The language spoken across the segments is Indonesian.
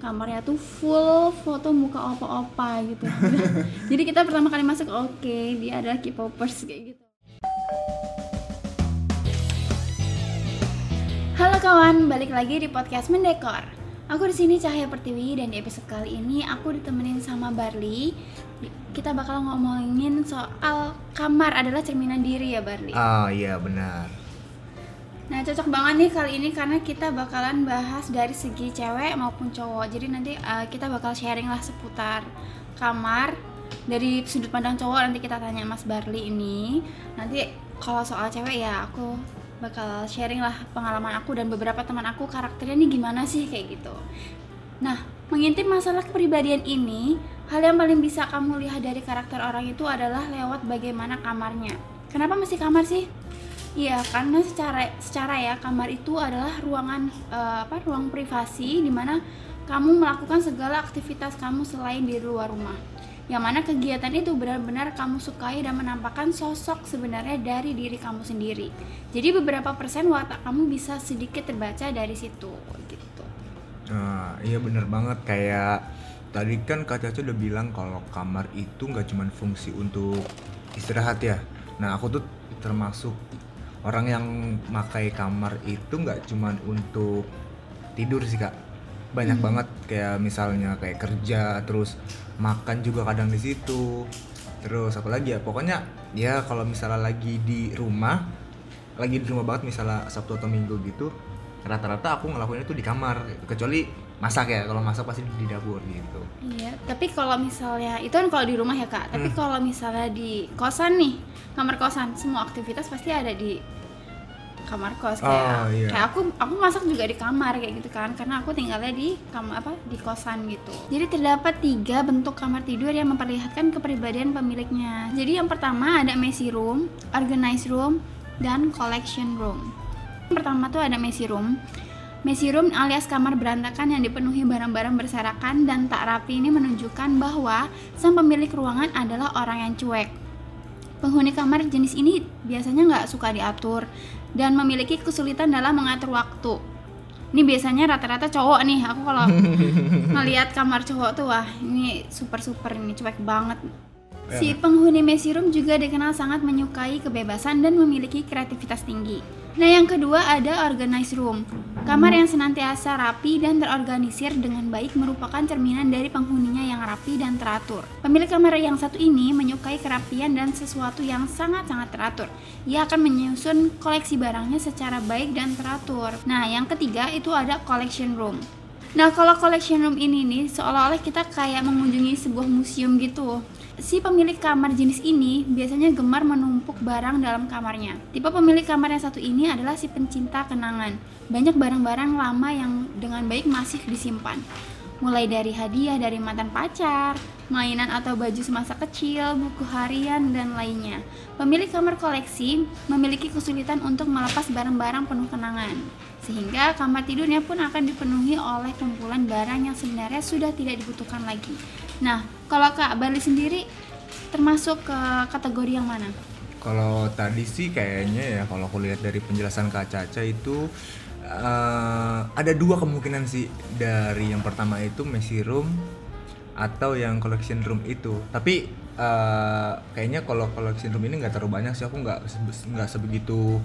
kamarnya tuh full foto muka opa-opa gitu jadi kita pertama kali masuk oke dia adalah K-popers kayak gitu Halo kawan, balik lagi di podcast Mendekor. Aku di sini Cahaya Pertiwi dan di episode kali ini aku ditemenin sama Barli. Kita bakal ngomongin soal kamar adalah cerminan diri ya Barli. Ah iya benar. Nah cocok banget nih kali ini karena kita bakalan bahas dari segi cewek maupun cowok. Jadi nanti uh, kita bakal sharing lah seputar kamar dari sudut pandang cowok nanti kita tanya Mas Barli ini. Nanti kalau soal cewek ya aku bakal sharing lah pengalaman aku dan beberapa teman aku karakternya nih gimana sih kayak gitu. Nah, mengintip masalah kepribadian ini, hal yang paling bisa kamu lihat dari karakter orang itu adalah lewat bagaimana kamarnya. Kenapa mesti kamar sih? Iya, karena secara secara ya kamar itu adalah ruangan uh, apa? ruang privasi di mana kamu melakukan segala aktivitas kamu selain di luar rumah yang mana kegiatan itu benar-benar kamu sukai dan menampakkan sosok sebenarnya dari diri kamu sendiri. Jadi beberapa persen watak kamu bisa sedikit terbaca dari situ gitu. Nah, iya bener banget kayak tadi kan Kak Caca udah bilang kalau kamar itu nggak cuma fungsi untuk istirahat ya. Nah aku tuh termasuk orang yang pakai kamar itu nggak cuma untuk tidur sih kak. Banyak hmm. banget kayak misalnya kayak kerja terus makan juga kadang di situ. Terus apa lagi ya pokoknya ya kalau misalnya lagi di rumah lagi di rumah banget misalnya sabtu atau minggu gitu rata-rata aku ngelakuin itu di kamar. Kecuali masak ya kalau masak pasti di dapur gitu. Iya tapi kalau misalnya itu kan kalau di rumah ya kak. Tapi hmm. kalau misalnya di kosan nih kamar kosan semua aktivitas pasti ada di kamar kos kayak oh, iya. kayak aku aku masak juga di kamar kayak gitu kan. Karena aku tinggalnya di kamar apa di kosan gitu. Jadi terdapat tiga bentuk kamar tidur yang memperlihatkan kepribadian pemiliknya. Jadi yang pertama ada messy room organized room dan collection room. Yang pertama tuh ada messy room Messy room alias kamar berantakan yang dipenuhi barang-barang berserakan dan tak rapi ini menunjukkan bahwa sang pemilik ruangan adalah orang yang cuek. Penghuni kamar jenis ini biasanya nggak suka diatur dan memiliki kesulitan dalam mengatur waktu. Ini biasanya rata-rata cowok nih. Aku kalau ngelihat kamar cowok tuh wah ini super super ini cuek banget. Si penghuni messy room juga dikenal sangat menyukai kebebasan dan memiliki kreativitas tinggi. Nah, yang kedua ada organized room. Kamar yang senantiasa rapi dan terorganisir dengan baik merupakan cerminan dari penghuninya yang rapi dan teratur. Pemilik kamar yang satu ini menyukai kerapian dan sesuatu yang sangat-sangat teratur. Ia akan menyusun koleksi barangnya secara baik dan teratur. Nah, yang ketiga itu ada collection room. Nah, kalau collection room ini nih seolah-olah kita kayak mengunjungi sebuah museum gitu si pemilik kamar jenis ini biasanya gemar menumpuk barang dalam kamarnya. Tipe pemilik kamar yang satu ini adalah si pencinta kenangan. Banyak barang-barang lama yang dengan baik masih disimpan. Mulai dari hadiah dari mantan pacar, mainan atau baju semasa kecil, buku harian, dan lainnya. Pemilik kamar koleksi memiliki kesulitan untuk melepas barang-barang penuh kenangan, sehingga kamar tidurnya pun akan dipenuhi oleh kumpulan barang yang sebenarnya sudah tidak dibutuhkan lagi. Nah, kalau Kak Bali sendiri termasuk ke kategori yang mana? Kalau tadi sih kayaknya ya kalau aku lihat dari penjelasan Kak Caca itu uh, ada dua kemungkinan sih dari yang pertama itu messy room atau yang collection room itu. Tapi uh, kayaknya kalau collection room ini nggak terlalu banyak sih aku nggak nggak sebegitu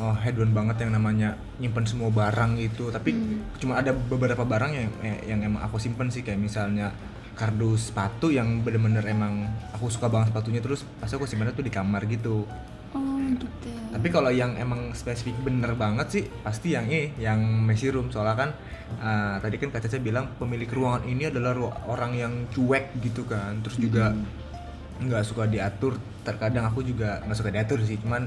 oh, headwan banget yang namanya nyimpen semua barang itu tapi hmm. cuma ada beberapa barang yang yang emang aku simpen sih kayak misalnya kardus sepatu yang bener-bener emang aku suka banget sepatunya terus pasti aku simpan tuh di kamar gitu. Oh gitu. Tapi kalau yang emang spesifik bener banget sih pasti yang ini yang messy room. Soalnya kan uh, tadi kan Kak Caca bilang pemilik ruangan ini adalah orang yang cuek gitu kan. Terus juga nggak hmm. suka diatur. Terkadang aku juga nggak suka diatur sih cuman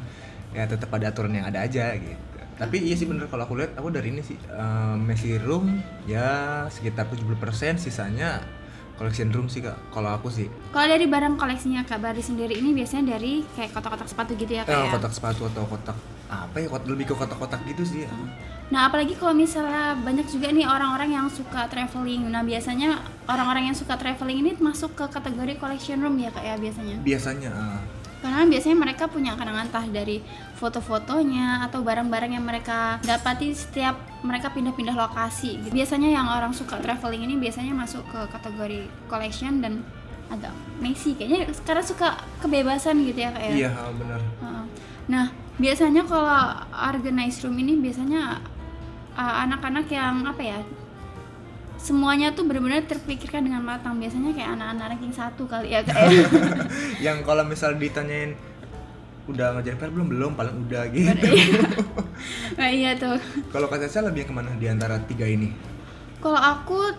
ya tetap ada aturan yang ada aja gitu. Tapi iya sih bener kalau aku lihat aku dari ini sih uh, messy room ya sekitar 70% sisanya collection room sih kak kalau aku sih kalau dari barang koleksinya kak Bari sendiri ini biasanya dari kayak kotak-kotak sepatu gitu ya kak eh, ya? kotak sepatu atau kotak apa ya lebih ke kotak-kotak gitu sih ya. Nah apalagi kalau misalnya banyak juga nih orang-orang yang suka traveling. Nah biasanya orang-orang yang suka traveling ini masuk ke kategori collection room ya kak ya biasanya? Biasanya. Uh. Karena biasanya mereka punya kenangan entah dari foto-fotonya atau barang-barang yang mereka dapati setiap mereka pindah-pindah lokasi biasanya yang orang suka traveling ini biasanya masuk ke kategori collection dan agak messy. Kayaknya sekarang suka kebebasan gitu ya kayak iya benar. Nah biasanya kalau organize room ini biasanya uh, anak-anak uh, yang apa ya semuanya tuh benar-benar terpikirkan dengan matang. Biasanya kayak anak-anak ranking satu kali ya kayak yang kalau misal ditanyain udah ngajarin PR belum? Belum paling udah gitu. Nah iya tuh. Kalau kata saya lebih ke mana di antara tiga ini? Kalau aku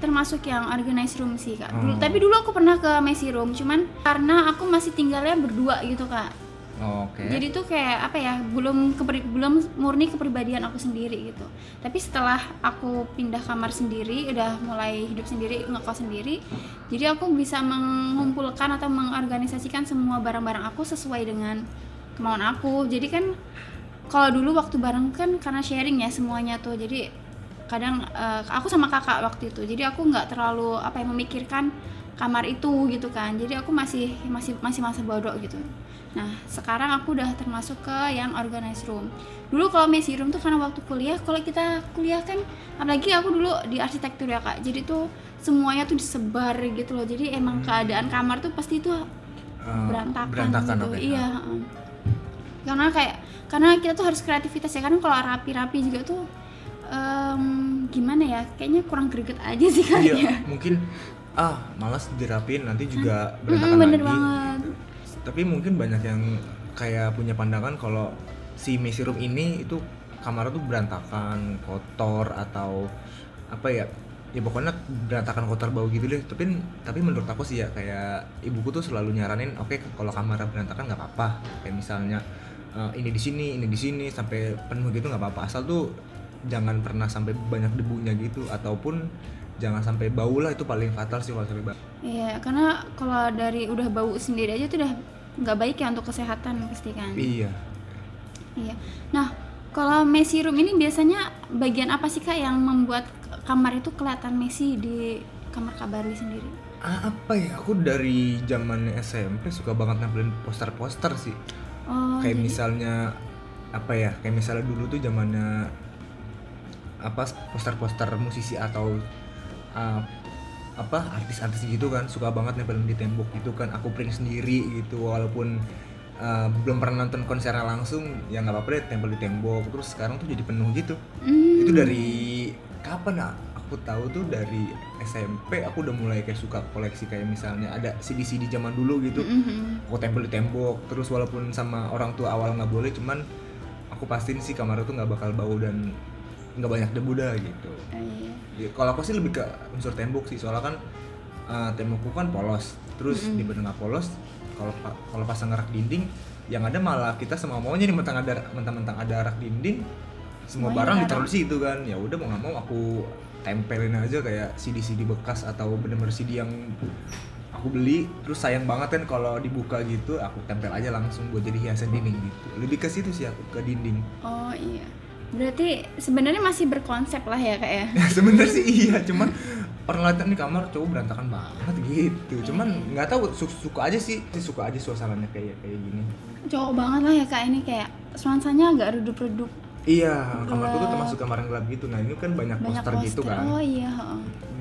termasuk yang organize room sih kak. Dulu, oh. tapi dulu aku pernah ke messy room cuman karena aku masih tinggalnya berdua gitu kak Okay. Jadi tuh kayak apa ya belum kepri, belum murni kepribadian aku sendiri gitu. Tapi setelah aku pindah kamar sendiri, udah mulai hidup sendiri, ngekos sendiri, jadi aku bisa mengumpulkan atau mengorganisasikan semua barang-barang aku sesuai dengan kemauan aku. Jadi kan kalau dulu waktu bareng kan karena sharing ya semuanya tuh. Jadi kadang uh, aku sama kakak waktu itu. Jadi aku nggak terlalu apa yang memikirkan kamar itu gitu kan. Jadi aku masih masih masih masa bodoh gitu Nah, sekarang aku udah termasuk ke yang organized room. Dulu kalau messy room tuh karena waktu kuliah, kalau kita kuliah kan apalagi aku dulu di arsitektur ya, Kak. Jadi tuh semuanya tuh disebar gitu loh. Jadi emang hmm. keadaan kamar tuh pasti tuh uh, berantakan, berantakan gitu. Okay. Iya, uh. Karena kayak karena kita tuh harus kreativitas ya. Karena kalau rapi-rapi juga tuh um, gimana ya? Kayaknya kurang greget aja sih kayaknya. Iya, mungkin ah malas dirapin nanti juga berantakan hmm, bener lagi. banget tapi mungkin banyak yang kayak punya pandangan kalau si messy room ini itu kamar tuh berantakan kotor atau apa ya? Ya pokoknya berantakan kotor bau gitu deh. Tapi tapi menurut aku sih ya kayak ibuku tuh selalu nyaranin oke okay, kalau kamar berantakan nggak apa-apa. Kayak misalnya uh, ini di sini ini di sini sampai penuh gitu nggak apa-apa. Asal tuh jangan pernah sampai banyak debunya gitu ataupun jangan sampai bau lah itu paling fatal sih kalau sampai bau. Iya, karena kalau dari udah bau sendiri aja tuh udah nggak baik ya untuk kesehatan pasti kan? Iya. Iya. Nah kalau messy room ini biasanya bagian apa sih kak yang membuat kamar itu kelihatan messy di kamar Kabarli sendiri? Apa ya? Aku dari zaman SMP suka banget nampilin poster-poster sih. Oh, kayak jadi... misalnya apa ya? Kayak misalnya dulu tuh zamannya apa poster-poster musisi atau uh, apa artis-artis gitu kan suka banget nempelin di tembok gitu kan aku print sendiri gitu walaupun uh, belum pernah nonton konsernya langsung ya nggak apa-apa deh tempel di tembok terus sekarang tuh jadi penuh gitu mm. itu dari kapan ya aku tahu tuh dari SMP aku udah mulai kayak suka koleksi kayak misalnya ada CD-CD zaman dulu gitu mm-hmm. aku tempel di tembok terus walaupun sama orang tua awal nggak boleh cuman aku pastiin sih kamar itu nggak bakal bau dan nggak banyak debu dah gitu. Uh, iya. Ya, kalau aku sih lebih ke unsur tembok sih soalnya kan uh, tembokku kan polos, terus mm -hmm. di nggak polos, kalau kalau pasang rak dinding, yang ada malah kita semua maunya nih mentang ada mentang-mentang ada rak dinding, semua Semuanya barang ditaruh di situ kan, ya udah mau nggak mau aku tempelin aja kayak CD-CD bekas atau bener-bener CD yang aku beli. Terus sayang banget kan kalau dibuka gitu aku tempel aja langsung buat jadi hiasan dinding gitu. Lebih ke situ sih aku ke dinding. Oh iya Berarti sebenarnya masih berkonsep lah ya kak ya? sebenarnya sih iya, cuman orang lihat nih kamar cowok berantakan banget gitu. Cuman nggak tahu suka, suka aja sih, suka aja suasananya kayak kayak gini. Cowok banget lah ya kak ini kayak nuansanya agak redup-redup. Iya, kamarku tuh termasuk kamar yang gelap gitu. Nah ini kan banyak, banyak poster, poster gitu kan. Oh iya.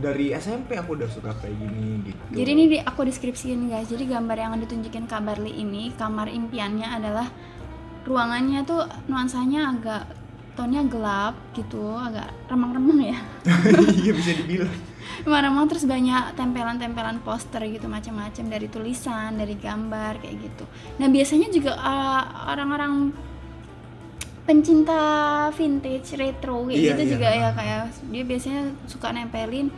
Dari SMP aku udah suka kayak gini gitu. Jadi ini di, aku deskripsiin guys. Jadi gambar yang ditunjukin Kak Barli ini, kamar impiannya adalah ruangannya tuh nuansanya agak tonnya gelap gitu agak remang-remang ya. Iya bisa dibilang. Remang-remang terus banyak tempelan-tempelan poster gitu macam-macam dari tulisan dari gambar kayak gitu. Nah biasanya juga uh, orang-orang pencinta vintage retro kayak iya, gitu iya. juga ya kayak dia biasanya suka nempelin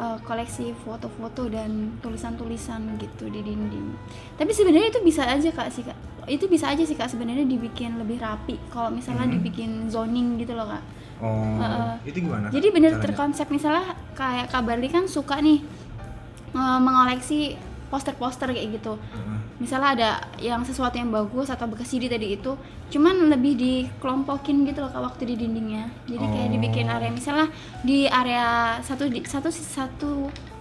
uh, koleksi foto-foto dan tulisan-tulisan gitu di dinding. Tapi sebenarnya itu bisa aja kak sih kak itu bisa aja sih kak sebenarnya dibikin lebih rapi kalau misalnya hmm. dibikin zoning gitu loh kak oh uh, itu gimana jadi bener caranya? terkonsep misalnya kayak kabarli kan suka nih uh, mengoleksi poster-poster kayak gitu uh. misalnya ada yang sesuatu yang bagus atau bekas CD tadi itu cuman lebih dikelompokin gitu loh kak waktu di dindingnya jadi oh. kayak dibikin area misalnya di area satu di satu satu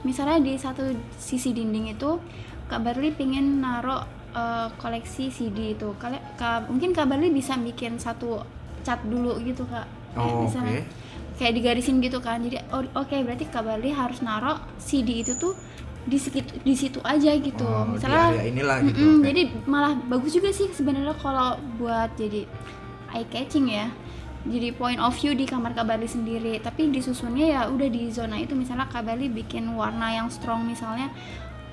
misalnya di satu sisi dinding itu kak Barli pingin naruh uh, koleksi CD itu. Kalian ka, mungkin Kak Barli bisa bikin satu cat dulu gitu kak. Oh, misalnya okay. kayak digarisin gitu kan. Jadi oh, oke okay, berarti Kak Barli harus naruh CD itu tuh di sekitar di situ aja gitu. Oh, misalnya di inilah gitu mm -mm, okay. jadi malah bagus juga sih sebenarnya kalau buat jadi eye catching ya. Jadi point of view di kamar Kabali sendiri. Tapi disusunnya ya udah di zona itu. Misalnya Kabali bikin warna yang strong misalnya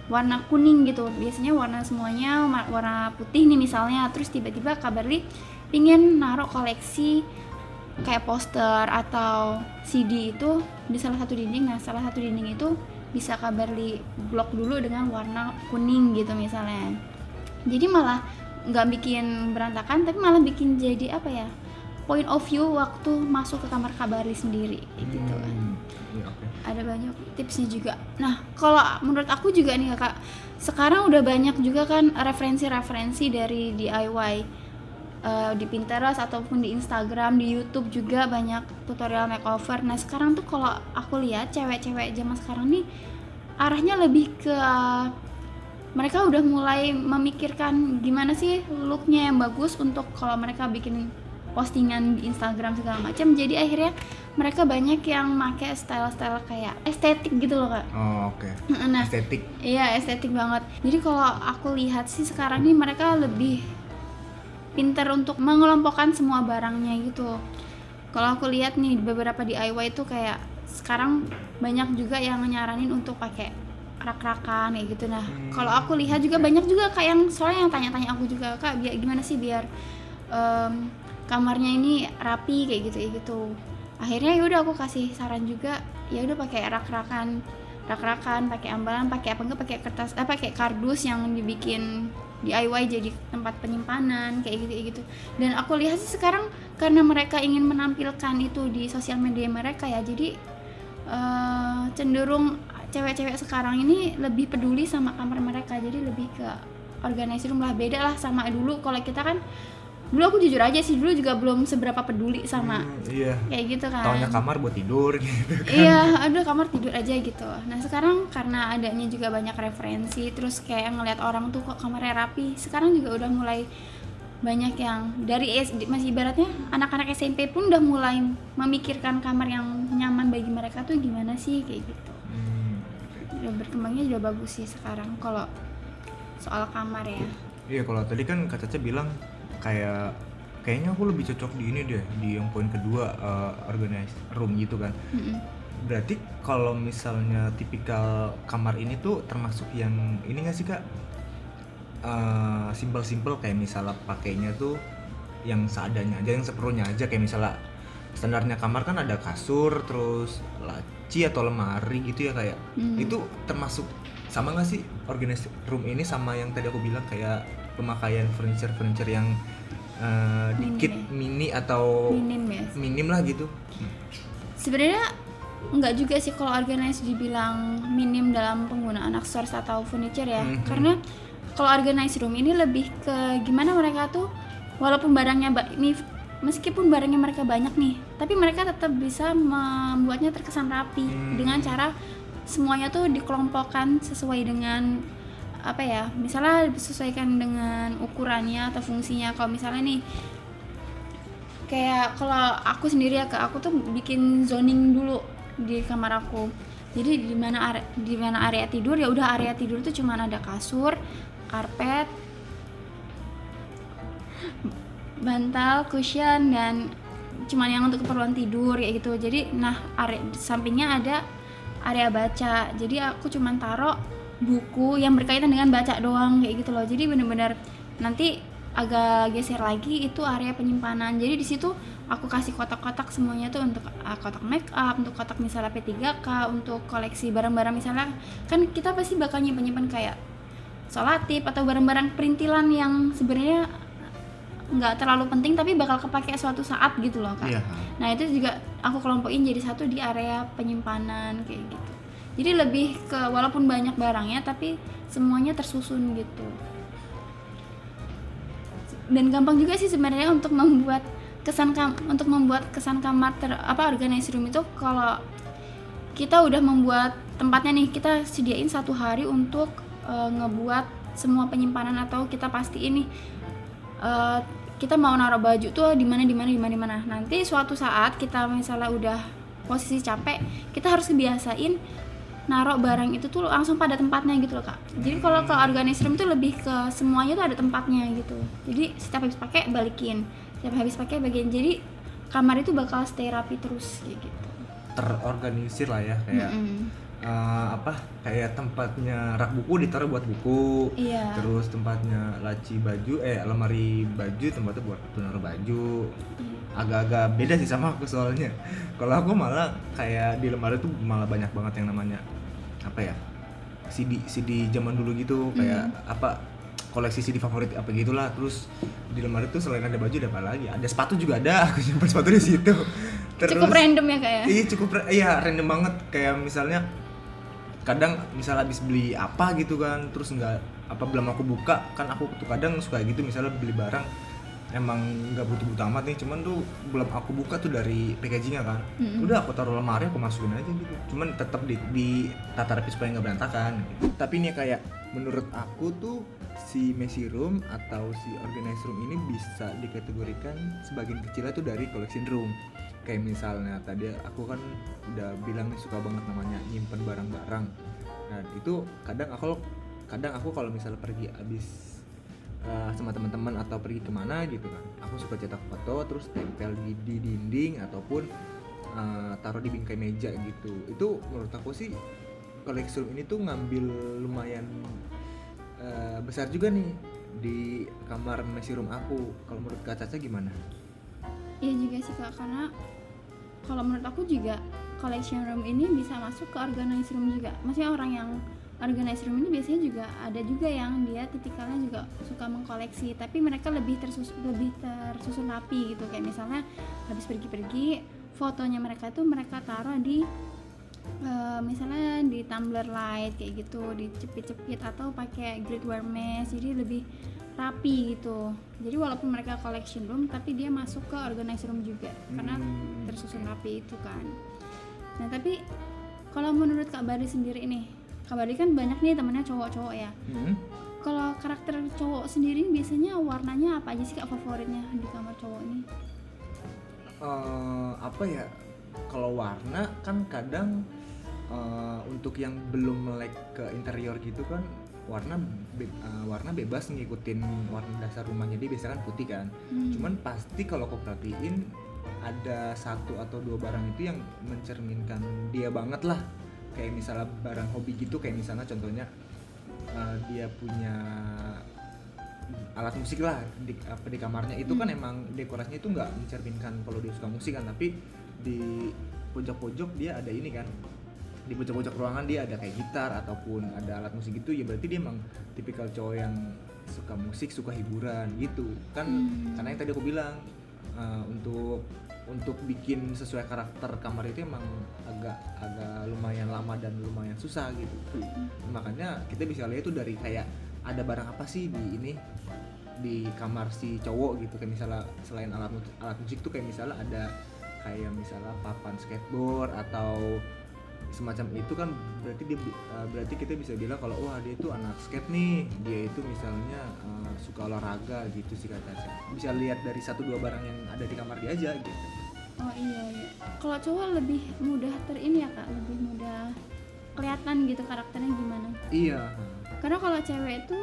warna kuning gitu. Biasanya warna semuanya warna putih nih misalnya. Terus tiba-tiba Kabali ingin naruh koleksi kayak poster atau CD itu di salah satu dinding. Nah salah satu dinding itu bisa Kabarli blok dulu dengan warna kuning gitu misalnya. Jadi malah nggak bikin berantakan tapi malah bikin jadi apa ya point of view waktu masuk ke kamar Kabarli sendiri gitu. Kan ya, okay. ada banyak tipsnya juga nah kalau menurut aku juga nih kak sekarang udah banyak juga kan referensi-referensi dari DIY uh, di Pinterest ataupun di Instagram, di YouTube juga banyak tutorial makeover. Nah sekarang tuh kalau aku lihat cewek-cewek zaman sekarang nih arahnya lebih ke mereka udah mulai memikirkan gimana sih looknya yang bagus untuk kalau mereka bikin postingan di Instagram segala macam. Jadi akhirnya mereka banyak yang make style-style kayak estetik gitu loh kak. Oh oke. Okay. Nah, estetik. Iya estetik banget. Jadi kalau aku lihat sih sekarang nih mereka lebih pinter untuk mengelompokkan semua barangnya gitu kalau aku lihat nih beberapa DIY itu kayak sekarang banyak juga yang nyaranin untuk pakai rak-rakan kayak gitu nah hmm. kalau aku lihat juga banyak juga kayak yang soalnya yang tanya-tanya aku juga kak biar gimana sih biar um, kamarnya ini rapi kayak gitu kayak gitu. Akhirnya ya udah aku kasih saran juga ya udah pakai rak-rakan rak-rakan pakai ambalan pakai apa enggak pakai kertas eh pakai kardus yang dibikin DIY jadi tempat penyimpanan kayak gitu kayak gitu. Dan aku lihat sih sekarang karena mereka ingin menampilkan itu di sosial media mereka ya jadi uh, cenderung cewek-cewek sekarang ini lebih peduli sama kamar mereka jadi lebih ke organisasi rumah beda lah sama dulu kalau kita kan dulu aku jujur aja sih dulu juga belum seberapa peduli sama hmm, iya. kayak gitu kan. Taunya kamar buat tidur gitu kan. Iya aduh kamar tidur aja gitu. Nah sekarang karena adanya juga banyak referensi terus kayak ngeliat orang tuh kok kamarnya rapi sekarang juga udah mulai banyak yang dari SD masih ibaratnya anak-anak SMP pun udah mulai memikirkan kamar yang nyaman bagi mereka tuh gimana sih kayak gitu. Hmm. udah berkembangnya juga bagus sih sekarang kalau soal kamar ya. Iya kalau tadi kan kak Caca bilang kayak kayaknya aku lebih cocok di ini deh di yang poin kedua uh, organize room gitu kan mm-hmm. berarti kalau misalnya tipikal kamar ini tuh termasuk yang ini gak sih kak uh, simple-simple kayak misalnya pakainya tuh yang seadanya aja yang seperlunya aja kayak misalnya standarnya kamar kan ada kasur terus laci atau lemari gitu ya kayak mm. itu termasuk sama gak sih organize room ini sama yang tadi aku bilang kayak pemakaian furniture furniture yang uh, dikit mini atau minim ya minim lah gitu sebenarnya nggak juga sih kalau organize dibilang minim dalam penggunaan aksesoris atau furniture ya mm -hmm. karena kalau organize room ini lebih ke gimana mereka tuh walaupun barangnya ini meskipun barangnya mereka banyak nih tapi mereka tetap bisa membuatnya terkesan rapi hmm. dengan cara semuanya tuh dikelompokkan sesuai dengan apa ya misalnya disesuaikan dengan ukurannya atau fungsinya. Kalau misalnya nih kayak kalau aku sendiri ya ke aku tuh bikin zoning dulu di kamar aku. Jadi di mana di mana area tidur ya udah area tidur tuh cuman ada kasur karpet bantal cushion dan cuman yang untuk keperluan tidur kayak gitu. Jadi nah area sampingnya ada area baca. Jadi aku cuman taruh buku yang berkaitan dengan baca doang kayak gitu loh jadi bener-bener nanti agak geser lagi itu area penyimpanan jadi di situ aku kasih kotak-kotak semuanya tuh untuk uh, kotak make up untuk kotak misalnya P3K untuk koleksi barang-barang misalnya kan kita pasti bakal nyimpan-nyimpan kayak solatip atau barang-barang perintilan yang sebenarnya nggak terlalu penting tapi bakal kepake suatu saat gitu loh kak. Iya. Nah itu juga aku kelompokin jadi satu di area penyimpanan kayak gitu jadi lebih ke walaupun banyak barangnya tapi semuanya tersusun gitu. Dan gampang juga sih sebenarnya untuk membuat kesan kam untuk membuat kesan kamar ter apa organize room itu kalau kita udah membuat tempatnya nih kita sediain satu hari untuk uh, ngebuat semua penyimpanan atau kita pasti ini uh, kita mau naruh baju tuh di mana di mana di mana di mana. Nanti suatu saat kita misalnya udah posisi capek kita harus kebiasain naruh barang itu tuh langsung pada tempatnya gitu loh kak. Jadi kalau ke organisme itu lebih ke semuanya tuh ada tempatnya gitu. Jadi setiap habis pakai balikin setiap habis pakai bagian. Jadi kamar itu bakal stay rapi terus kayak gitu. Terorganisir lah ya kayak mm -hmm. uh, apa kayak tempatnya rak buku ditaruh buat buku iya. terus tempatnya laci baju eh lemari baju tempatnya buat naruh baju. Iya agak-agak beda sih sama aku soalnya. Kalau aku malah kayak di lemari tuh malah banyak banget yang namanya apa ya CD CD zaman dulu gitu kayak mm. apa koleksi CD favorit apa gitulah. Terus di lemari tuh selain ada baju ada apa lagi? Ada sepatu juga ada aku simpan sepatu di situ. Terus, cukup random ya kayak ya? iya cukup iya random banget. Kayak misalnya kadang misal habis beli apa gitu kan terus nggak apa belum aku buka kan aku tuh kadang suka gitu misalnya beli barang emang nggak butuh-butuh amat nih cuman tuh belum aku buka tuh dari packagingnya kan mm-hmm. udah aku taruh lemari aku masukin aja gitu cuman tetap di, di tata rapi supaya nggak berantakan gitu. tapi ini kayak menurut aku tuh si messy room atau si organized room ini bisa dikategorikan sebagian kecilnya tuh dari collection room kayak misalnya tadi aku kan udah bilang nih suka banget namanya nyimpen barang-barang nah itu kadang aku kadang aku kalau misalnya pergi abis uh, sama teman-teman atau pergi ke mana gitu kan. Aku suka cetak foto terus tempel di, di dinding ataupun uh, taruh di bingkai meja gitu. Itu menurut aku sih koleksi ini tuh ngambil lumayan uh, besar juga nih di kamar messy room aku. Kalau menurut kak Caca gimana? Iya juga sih kak karena kalau menurut aku juga collection room ini bisa masuk ke organize room juga. Maksudnya orang yang organizer room ini biasanya juga ada juga yang dia tipikalnya juga suka mengkoleksi tapi mereka lebih tersus lebih tersusun rapi gitu. Kayak misalnya habis pergi-pergi fotonya mereka itu mereka taruh di uh, misalnya di tumbler light kayak gitu dicepit-cepit atau pakai grid mesh. Jadi lebih rapi gitu. Jadi walaupun mereka collection room tapi dia masuk ke organizer room juga karena hmm. tersusun rapi itu kan. Nah tapi kalau menurut Kak Bari sendiri nih Kabari kan banyak nih temennya cowok-cowok ya. Hmm. kalau karakter cowok sendiri biasanya warnanya apa aja sih kak favoritnya di kamar cowok ini? Uh, apa ya? Kalau warna kan kadang uh, untuk yang belum melek ke interior gitu kan warna be, uh, warna bebas ngikutin warna dasar rumahnya. Dia biasanya kan putih kan. Hmm. cuman pasti kalau kau perhatiin ada satu atau dua barang itu yang mencerminkan dia banget lah kayak misalnya barang hobi gitu kayak misalnya contohnya uh, dia punya alat musik lah di apa di kamarnya itu kan hmm. kan emang dekorasinya itu nggak mencerminkan kalau dia suka musik kan tapi di pojok-pojok dia ada ini kan di pojok-pojok ruangan dia ada kayak gitar ataupun ada alat musik gitu ya berarti dia emang tipikal cowok yang suka musik suka hiburan gitu kan hmm. karena yang tadi aku bilang uh, untuk untuk bikin sesuai karakter kamar itu emang agak agak lumayan lama dan lumayan susah gitu hmm. makanya kita bisa lihat itu dari kayak ada barang apa sih di ini di kamar si cowok gitu kayak misalnya selain alat alat musik tuh kayak misalnya ada kayak misalnya papan skateboard atau semacam itu kan berarti dia uh, berarti kita bisa bilang kalau wah dia itu anak skate nih. Dia itu misalnya uh, suka olahraga gitu sih katanya bisa lihat dari satu dua barang yang ada di kamar dia aja gitu. Oh iya iya. Kalau cowok lebih mudah ter ini ya kak? Lebih mudah kelihatan gitu karakternya gimana? Iya. Karena kalau cewek itu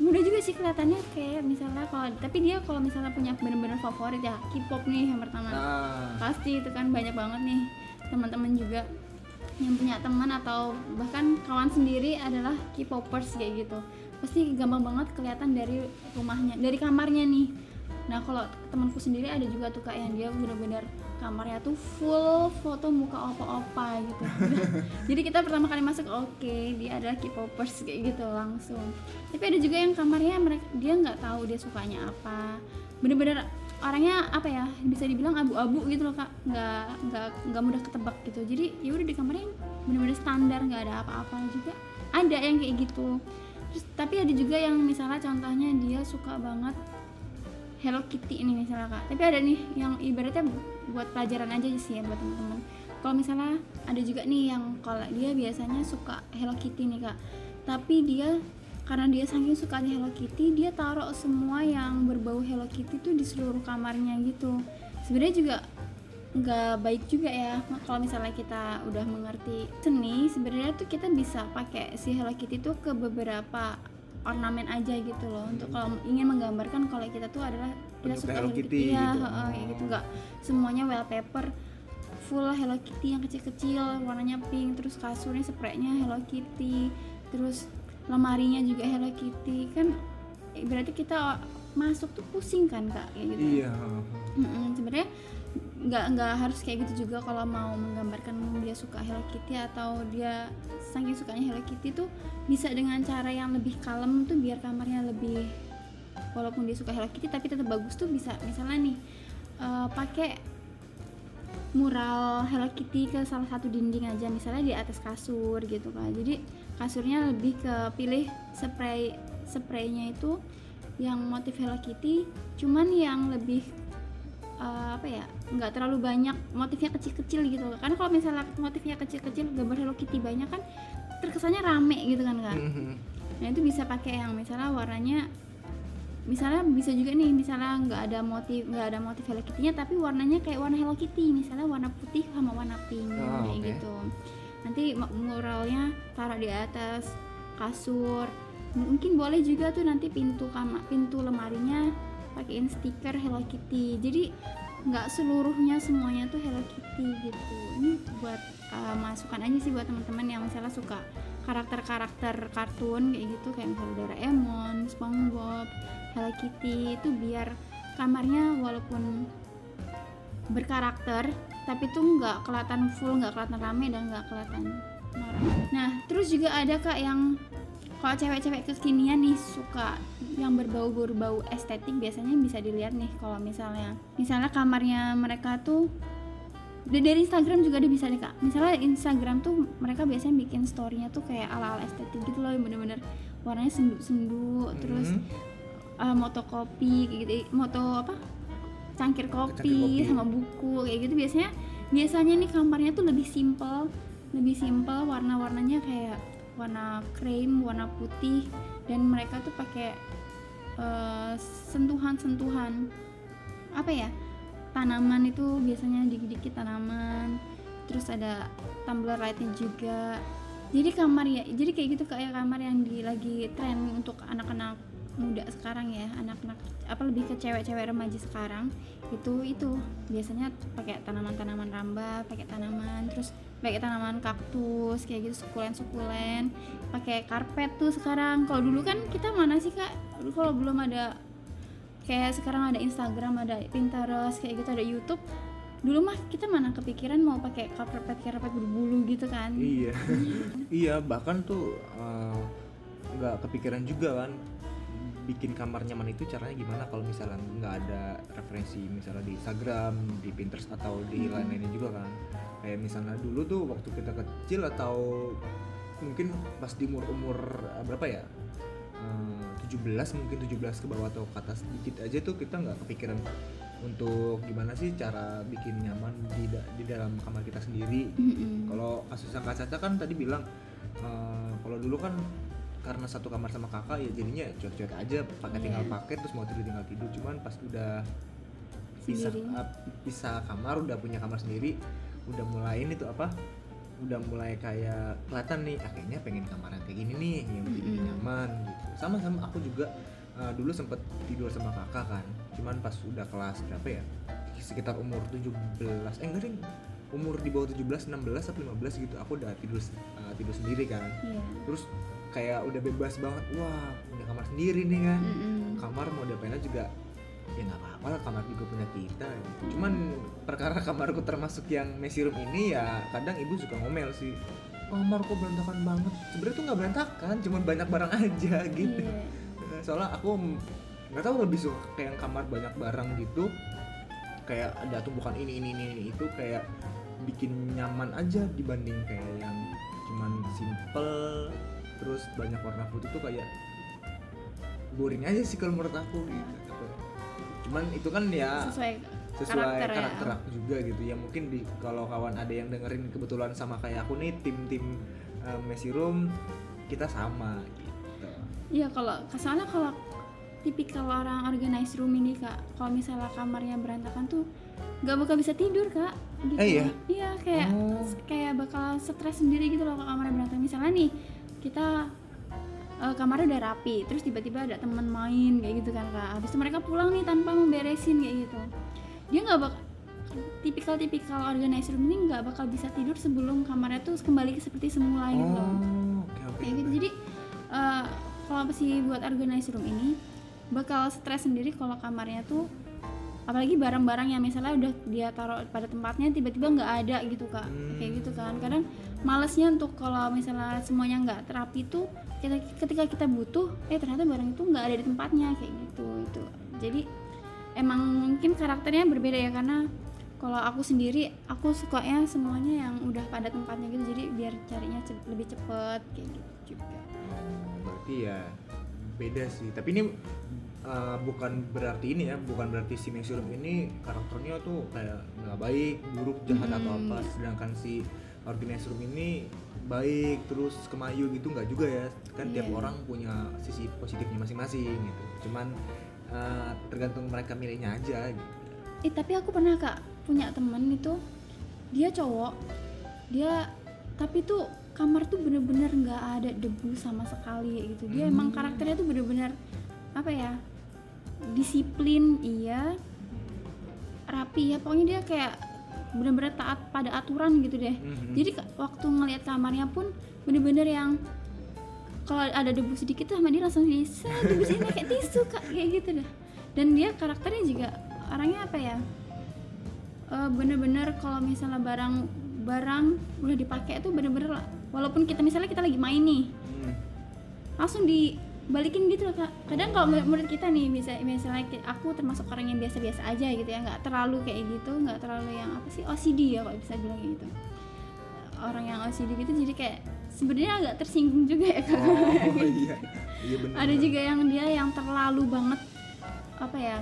mudah juga sih kelihatannya kayak misalnya kalau tapi dia kalau misalnya punya bener-bener favorit ya K-pop nih yang pertama. Nah. pasti itu kan banyak banget nih teman-teman juga yang punya teman atau bahkan kawan sendiri adalah K-popers kayak gitu. Pasti gampang banget kelihatan dari rumahnya dari kamarnya nih. Nah kalau temanku sendiri ada juga tuh kak yang dia bener-bener kamarnya tuh full foto muka opa-opa gitu. Jadi kita pertama kali masuk oke okay, dia adalah K-popers kayak gitu langsung. Tapi ada juga yang kamarnya mereka dia nggak tahu dia sukanya apa. Bener-bener orangnya apa ya bisa dibilang abu-abu gitu loh kak. Nggak nggak nggak mudah ketebak gitu. Jadi ya udah di kamarnya bener-bener standar nggak ada apa-apa juga. Ada yang kayak gitu. Terus tapi ada juga yang misalnya contohnya dia suka banget Hello Kitty ini misalnya kak. Tapi ada nih yang ibaratnya buat pelajaran aja sih ya buat teman-teman kalau misalnya ada juga nih yang kalau dia biasanya suka Hello Kitty nih kak. Tapi dia karena dia saking sukanya Hello Kitty dia taruh semua yang berbau Hello Kitty tuh di seluruh kamarnya gitu. Sebenarnya juga nggak baik juga ya kalau misalnya kita udah mengerti seni sebenarnya tuh kita bisa pakai si Hello Kitty tuh ke beberapa ornamen aja gitu loh. Untuk kalau ingin menggambarkan kalau kita tuh adalah kita suka Hello Kitty, ya gitu. kayak gitu. Nggak semuanya wallpaper full Hello Kitty yang kecil-kecil warnanya pink terus kasurnya spraynya Hello Kitty terus lemarinya juga Hello Kitty. Kan berarti kita masuk tuh pusing kan kak? Kayak gitu. Iya. Mm -mm, sebenarnya nggak nggak harus kayak gitu juga kalau mau menggambarkan dia suka Hello Kitty atau dia saking sukanya Hello Kitty tuh bisa dengan cara yang lebih kalem tuh biar kamarnya lebih walaupun dia suka Hello Kitty tapi tetap bagus tuh bisa. Misalnya nih uh, pakai mural Hello Kitty ke salah satu dinding aja misalnya di atas kasur gitu kan jadi kasurnya lebih ke pilih spray spraynya itu yang motif Hello Kitty cuman yang lebih uh, apa ya nggak terlalu banyak motifnya kecil-kecil gitu. Karena kalau misalnya motifnya kecil-kecil gambar Hello Kitty banyak kan terkesannya rame gitu kan kan nah itu bisa pakai yang misalnya warnanya misalnya bisa juga nih misalnya nggak ada motif nggak ada motif Hello Kitty-nya tapi warnanya kayak warna Hello Kitty misalnya warna putih sama warna pink oh, kayak okay. gitu nanti muralnya taruh di atas kasur. Mungkin boleh juga tuh nanti pintu kamar pintu lemarinya pakein stiker Hello Kitty. Jadi nggak seluruhnya semuanya tuh Hello Kitty gitu. Ini buat uh, masukan aja sih buat teman-teman yang misalnya suka karakter-karakter kartun kayak gitu. Kayak misalnya Doraemon, SpongeBob, Hello Kitty itu biar kamarnya walaupun berkarakter tapi tuh nggak kelihatan full nggak kelihatan rame dan nggak kelihatan marah nah terus juga ada kak yang kalau cewek-cewek kekinian nih suka yang berbau-berbau estetik biasanya bisa dilihat nih kalau misalnya misalnya kamarnya mereka tuh dari Instagram juga ada bisa nih kak. Misalnya Instagram tuh mereka biasanya bikin storynya tuh kayak ala-ala estetik gitu loh bener-bener warnanya sendu-sendu hmm. terus uh, moto kopi kayak gitu moto apa cangkir kopi, cangkir kopi. sama buku kayak gitu. Biasanya biasanya nih kamarnya tuh lebih simple lebih simple warna-warnanya kayak warna cream warna putih. Dan mereka tuh pakai uh, sentuhan-sentuhan. Apa ya? Tanaman itu biasanya dikit-dikit tanaman. Terus ada tumbler lightnya juga. Jadi kamar ya jadi kayak gitu kayak kamar yang di lagi tren untuk anak-anak muda sekarang ya anak-anak apa lebih ke cewek-cewek remaja sekarang itu itu. Biasanya pakai tanaman-tanaman ramba pakai tanaman terus pakai tanaman kaktus kayak gitu sukulen sukulen pakai karpet tuh sekarang. Kalau dulu kan kita mana sih kak? Kalau belum ada kayak sekarang ada Instagram ada Pinterest kayak gitu ada YouTube dulu mah kita mana kepikiran mau pakai karpet karpet berbulu gitu kan. Iya. Iya bahkan tuh eh, nggak uh, kepikiran juga kan bikin kamar nyaman itu caranya gimana kalau misalnya nggak ada referensi misalnya di Instagram, di Pinterest atau di hmm. lain-lainnya juga kan kayak misalnya dulu tuh waktu kita kecil atau mungkin pas di umur umur eh, berapa ya uh, 17 mungkin 17 ke bawah atau ke atas dikit aja tuh kita nggak kepikiran untuk gimana sih cara bikin nyaman di di dalam kamar kita sendiri. Mm-hmm. Kalau kasus yang Caca kan tadi bilang uh, kalau dulu kan karena satu kamar sama kakak ya jadinya cuek-cuek aja pakai yeah. tinggal paket terus mau tidur tinggal tidur. Cuman pas udah pisah uh, pisah kamar udah punya kamar sendiri udah mulai ini tuh apa udah mulai kayak kelihatan nih akhirnya pengen kamar yang kayak gini nih yang mm -hmm. nyaman gitu. Sama sama aku juga uh, dulu sempet tidur sama kakak kan. Cuman pas udah kelas berapa ya? Sekitar umur 17 eh enggak deh umur di bawah 17 16 atau 15 gitu aku udah tidur uh, tidur sendiri kan. Yeah. terus kayak udah bebas banget wah punya kamar sendiri nih kan mm -hmm. kamar mau diapain juga ya nggak apa-apa lah kamar juga punya kita gitu. cuman perkara kamarku termasuk yang messy room ini ya kadang ibu suka ngomel sih kamar kok berantakan banget sebenarnya tuh nggak berantakan cuman banyak barang aja gitu yeah. soalnya aku nggak tahu lebih suka kayak yang kamar banyak barang gitu kayak ada tumpukan ini ini ini, ini itu kayak bikin nyaman aja dibanding kayak yang cuman simple terus banyak warna putih tuh kayak boring aja sih kalau menurut aku gitu cuman itu kan ya sesuai sesuai karakter, ya. karakter ya. aku juga gitu ya mungkin di kalau kawan ada yang dengerin kebetulan sama kayak aku nih tim tim uh, Messi Room kita sama gitu iya kalau soalnya kalau tipikal orang organized room ini kak kalau misalnya kamarnya berantakan tuh nggak bakal bisa tidur kak gitu. eh, iya iya kayak oh. kayak bakal stres sendiri gitu loh kalau kamarnya berantakan misalnya nih kita uh, kamarnya udah rapi terus tiba-tiba ada teman main kayak gitu kan kak habis itu mereka pulang nih tanpa memberesin kayak gitu dia nggak bakal tipikal-tipikal organizer ini nggak bakal bisa tidur sebelum kamarnya tuh kembali seperti semula gitu loh. Oh, okay, okay. Kayak gitu. Jadi uh, kalau sih buat organizer room ini bakal stres sendiri kalau kamarnya tuh apalagi barang-barang yang misalnya udah dia taruh pada tempatnya tiba-tiba nggak ada gitu kak. Hmm. kayak gitu kan. Kadang malesnya untuk kalau misalnya semuanya nggak terapi tuh kita, ketika kita butuh eh ternyata barang itu nggak ada di tempatnya kayak gitu itu. Jadi emang mungkin karakternya berbeda ya karena kalau aku sendiri aku sukanya semuanya yang udah pada tempatnya gitu. Jadi biar carinya ce lebih cepet kayak gitu juga. Oh, berarti ya beda sih. Tapi ini uh, bukan berarti ini ya bukan berarti si Mesurum ini karakternya tuh kayak nggak baik buruk jahat hmm. atau apa sedangkan si Organizer ini baik terus kemayu gitu nggak juga ya kan yeah. tiap iya. orang punya sisi positifnya masing-masing gitu cuman uh, tergantung mereka milihnya aja gitu. Eh tapi aku pernah kak punya temen itu dia cowok dia tapi tuh kamar tuh bener-bener nggak -bener ada debu sama sekali gitu dia hmm. emang karakternya tuh bener-bener apa ya disiplin iya rapi ya. Pokoknya dia kayak bener-bener taat pada aturan gitu deh. Hmm. jadi waktu ngelihat kamarnya pun bener-bener yang kalau ada debu sedikit tuh sama dia langsung bisa debu sini kayak tisu kak. Kayak gitu deh. Dan dia karakternya juga orangnya apa ya uh, bener-bener kalau misalnya barang barang udah dipakai itu bener-bener walaupun kita misalnya kita lagi main nih hmm. langsung dibalikin gitu loh kak kadang kalau menurut kita nih bisa misalnya aku termasuk orang yang biasa-biasa aja gitu ya nggak terlalu kayak gitu nggak terlalu yang apa sih OCD ya kalau bisa bilang gitu orang yang OCD gitu jadi kayak sebenarnya agak tersinggung juga ya kak oh, iya. iya bener. ada juga yang dia yang terlalu banget apa ya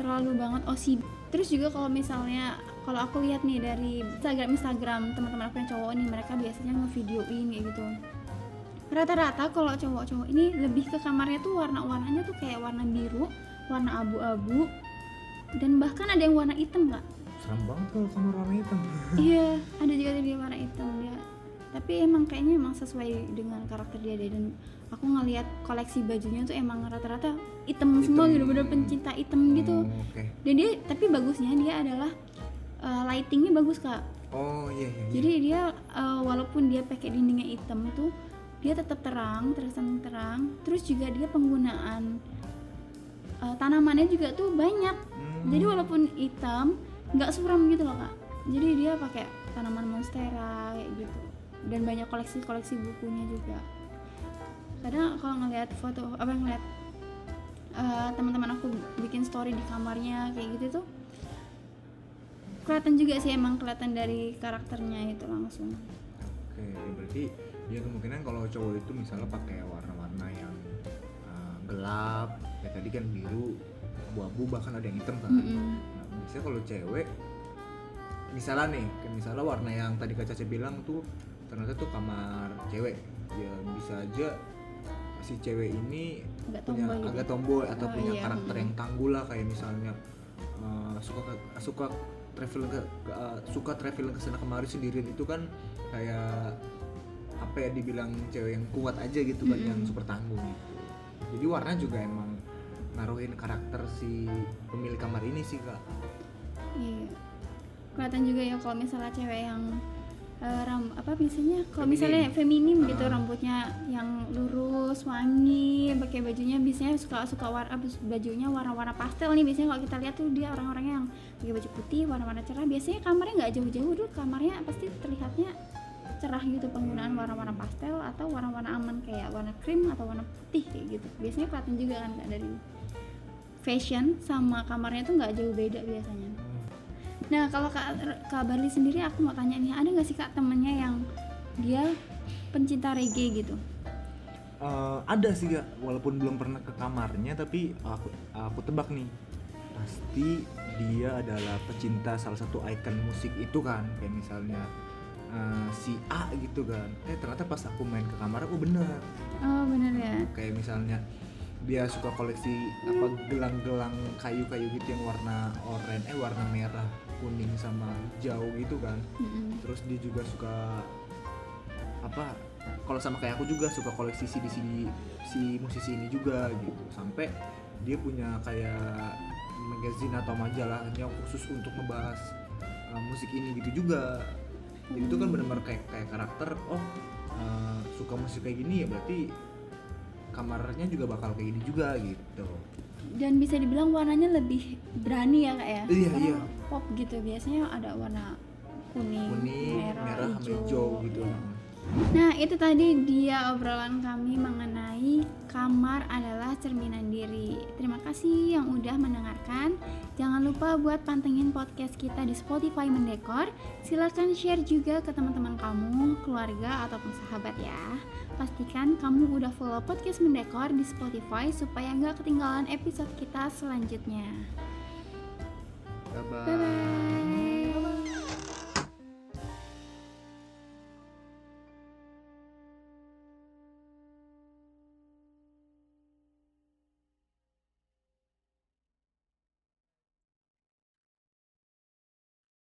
terlalu banget OCD terus juga kalau misalnya kalau aku lihat nih dari Instagram Instagram teman-teman aku yang cowok nih mereka biasanya ngevideoin kayak gitu rata-rata kalau cowok-cowok ini lebih ke kamarnya tuh warna-warnanya tuh kayak warna biru warna abu-abu dan bahkan ada yang warna hitam nggak serem banget kalau kamar warna hitam. Iya ada juga dia warna hitam dia tapi emang kayaknya emang sesuai dengan karakter dia deh dan aku ngelihat koleksi bajunya tuh emang rata-rata hitam, semua gitu. Bener pencinta hitam gitu. oh, okay. dan dia tapi bagusnya dia adalah uh, lightingnya bagus kak. Oh iya, iya, iya. jadi dia uh, walaupun dia pakai dindingnya hitam tuh dia tetap terang terkesan terang. Terus juga dia penggunaan uh, tanamannya juga tuh banyak. Hmm. jadi walaupun hitam nggak suram gitu loh kak. Jadi dia pakai tanaman monstera kayak gitu. Dan banyak koleksi-koleksi bukunya juga. Kadang kalau ngeliat foto apa ngeliat uh, teman-teman aku bikin story di kamarnya kayak gitu tuh kelihatan juga sih emang kelihatan dari karakternya itu langsung berarti ya kemungkinan kalau cowok itu misalnya pakai warna-warna yang uh, gelap ya tadi kan biru abu-abu bahkan ada yang hitam kan mm -hmm. nah, biasanya kalau cewek misalnya nih misalnya warna yang tadi Kak Caca bilang tuh ternyata tuh kamar cewek ya bisa aja si cewek ini agak punya tomboy agak tomboy atau oh, punya iya. karakter yang tangguh lah kayak misalnya uh, suka suka travel ke, ke uh, suka travel ke sana kemari sendirian itu kan kayak apa ya dibilang cewek yang kuat aja gitu kan mm -hmm. yang super tangguh gitu. Jadi warna juga emang naruhin karakter si pemilik kamar ini sih kak. Iya. Kelihatan juga ya kalau misalnya cewek yang uh, ram apa biasanya? Kalau misalnya feminim uh. gitu rambutnya yang lurus wangi pakai bajunya biasanya suka suka warna bajunya warna-warna pastel nih. Biasanya kalau kita lihat tuh dia orang-orang yang pakai baju putih warna-warna cerah biasanya kamarnya nggak jauh-jauh dulu kamarnya pasti terlihatnya cerah gitu penggunaan warna-warna pastel atau warna-warna aman kayak warna krim atau warna putih kayak gitu. Biasanya kelihatan juga kan dari fashion sama kamarnya tuh nggak jauh beda biasanya. Nah kalau kak, kak Barli sendiri aku mau tanya nih, ada nggak sih kak temennya yang dia pencinta reggae gitu? Uh, ada sih kak, walaupun belum pernah ke kamarnya tapi aku aku tebak nih. Pasti dia adalah pecinta salah satu ikon musik itu kan kayak misalnya uh, si A gitu kan. Eh ternyata pas aku main ke kamar aku bener. Oh bener ya. Kayak misalnya dia suka koleksi apa gelang-gelang kayu-kayu gitu yang warna oranye eh warna merah kuning sama hijau gitu kan. Mm-hmm. terus dia juga suka apa kalau sama kayak aku juga suka koleksi CD CD si musisi ini juga gitu. Sampai dia punya kayak magazine atau majalah yang khusus untuk membahas uh, musik ini gitu juga jadi itu kan benar-benar kayak kayak karakter oh uh, suka musik kayak gini ya berarti kamarnya juga bakal kayak gini juga gitu. Dan bisa dibilang warnanya lebih berani ya kak ya? Iya Karena iya. pop gitu biasanya ada warna kuning, kuning merah, merah hijau, hijau gitu Nah, itu tadi dia obrolan kami mengenai kamar adalah cerminan diri. Terima kasih yang udah mendengarkan. Jangan lupa buat pantengin podcast kita di Spotify Mendekor. Silahkan share juga ke teman-teman kamu, keluarga, ataupun sahabat ya. Pastikan kamu udah follow podcast Mendekor di Spotify supaya nggak ketinggalan episode kita selanjutnya. Bye-bye. Bye-bye.